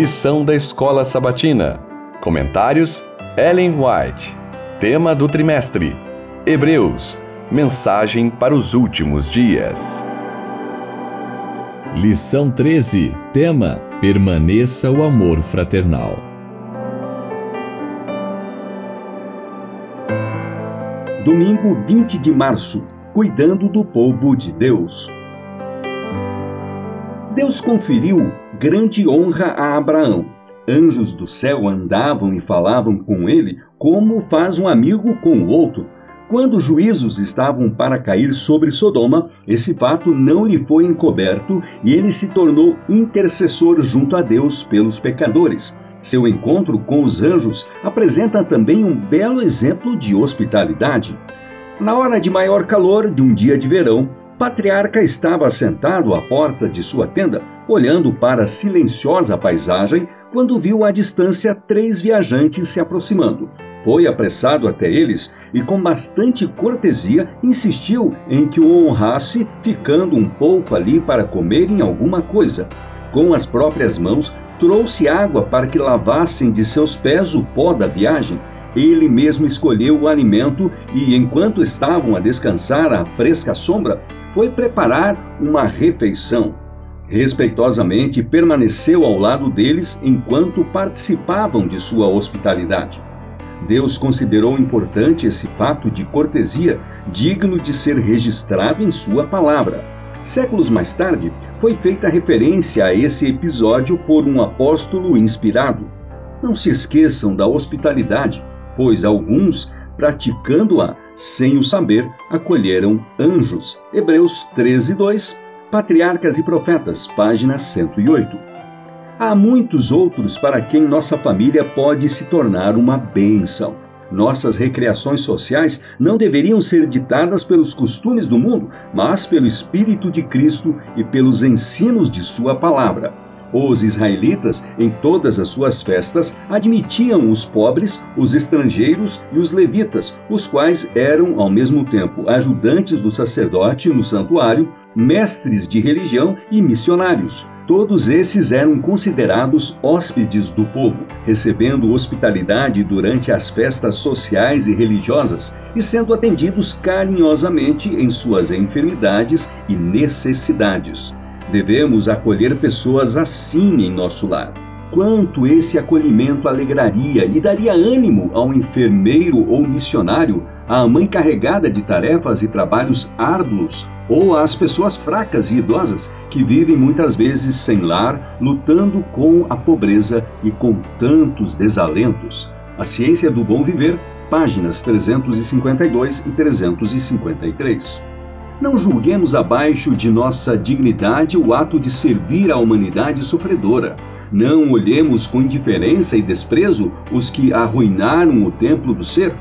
Lição da Escola Sabatina. Comentários: Ellen White. Tema do trimestre: Hebreus. Mensagem para os últimos dias. Lição 13. Tema: Permaneça o amor fraternal. Domingo 20 de março. Cuidando do povo de Deus. Deus conferiu grande honra a Abraão. Anjos do céu andavam e falavam com ele como faz um amigo com o outro. Quando juízos estavam para cair sobre Sodoma, esse fato não lhe foi encoberto e ele se tornou intercessor junto a Deus pelos pecadores. Seu encontro com os anjos apresenta também um belo exemplo de hospitalidade. Na hora de maior calor de um dia de verão, patriarca estava sentado à porta de sua tenda, olhando para a silenciosa paisagem, quando viu à distância três viajantes se aproximando. Foi apressado até eles e, com bastante cortesia, insistiu em que o honrasse, ficando um pouco ali para comerem alguma coisa. Com as próprias mãos, trouxe água para que lavassem de seus pés o pó da viagem ele mesmo escolheu o alimento e, enquanto estavam a descansar à fresca sombra, foi preparar uma refeição. Respeitosamente permaneceu ao lado deles enquanto participavam de sua hospitalidade. Deus considerou importante esse fato de cortesia, digno de ser registrado em Sua palavra. Séculos mais tarde, foi feita referência a esse episódio por um apóstolo inspirado. Não se esqueçam da hospitalidade pois alguns, praticando-a sem o saber, acolheram anjos. Hebreus 13, 2, Patriarcas e Profetas, página 108. Há muitos outros para quem nossa família pode se tornar uma bênção. Nossas recreações sociais não deveriam ser ditadas pelos costumes do mundo, mas pelo Espírito de Cristo e pelos ensinos de Sua palavra. Os israelitas, em todas as suas festas, admitiam os pobres, os estrangeiros e os levitas, os quais eram, ao mesmo tempo, ajudantes do sacerdote no santuário, mestres de religião e missionários. Todos esses eram considerados hóspedes do povo, recebendo hospitalidade durante as festas sociais e religiosas e sendo atendidos carinhosamente em suas enfermidades e necessidades. Devemos acolher pessoas assim em nosso lar. Quanto esse acolhimento alegraria e daria ânimo ao enfermeiro ou missionário, à mãe carregada de tarefas e trabalhos árduos, ou às pessoas fracas e idosas que vivem muitas vezes sem lar, lutando com a pobreza e com tantos desalentos. A Ciência do Bom Viver, páginas 352 e 353. Não julguemos abaixo de nossa dignidade o ato de servir à humanidade sofredora. Não olhemos com indiferença e desprezo os que arruinaram o templo do ser.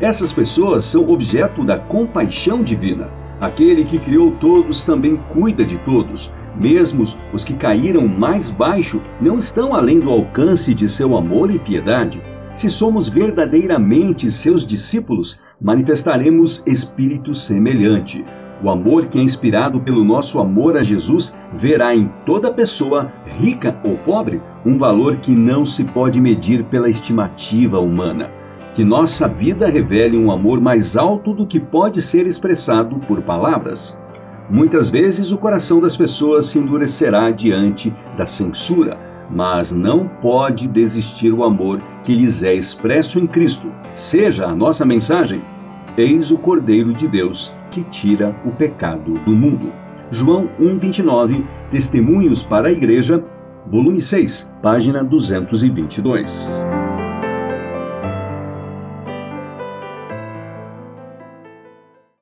Essas pessoas são objeto da compaixão divina. Aquele que criou todos também cuida de todos. Mesmo os que caíram mais baixo não estão além do alcance de seu amor e piedade. Se somos verdadeiramente seus discípulos, manifestaremos espírito semelhante. O amor que é inspirado pelo nosso amor a Jesus verá em toda pessoa, rica ou pobre, um valor que não se pode medir pela estimativa humana. Que nossa vida revele um amor mais alto do que pode ser expressado por palavras. Muitas vezes o coração das pessoas se endurecerá diante da censura, mas não pode desistir o amor que lhes é expresso em Cristo. Seja a nossa mensagem Eis o Cordeiro de Deus que tira o pecado do mundo. João 1:29, Testemunhos para a Igreja, volume 6, página 222.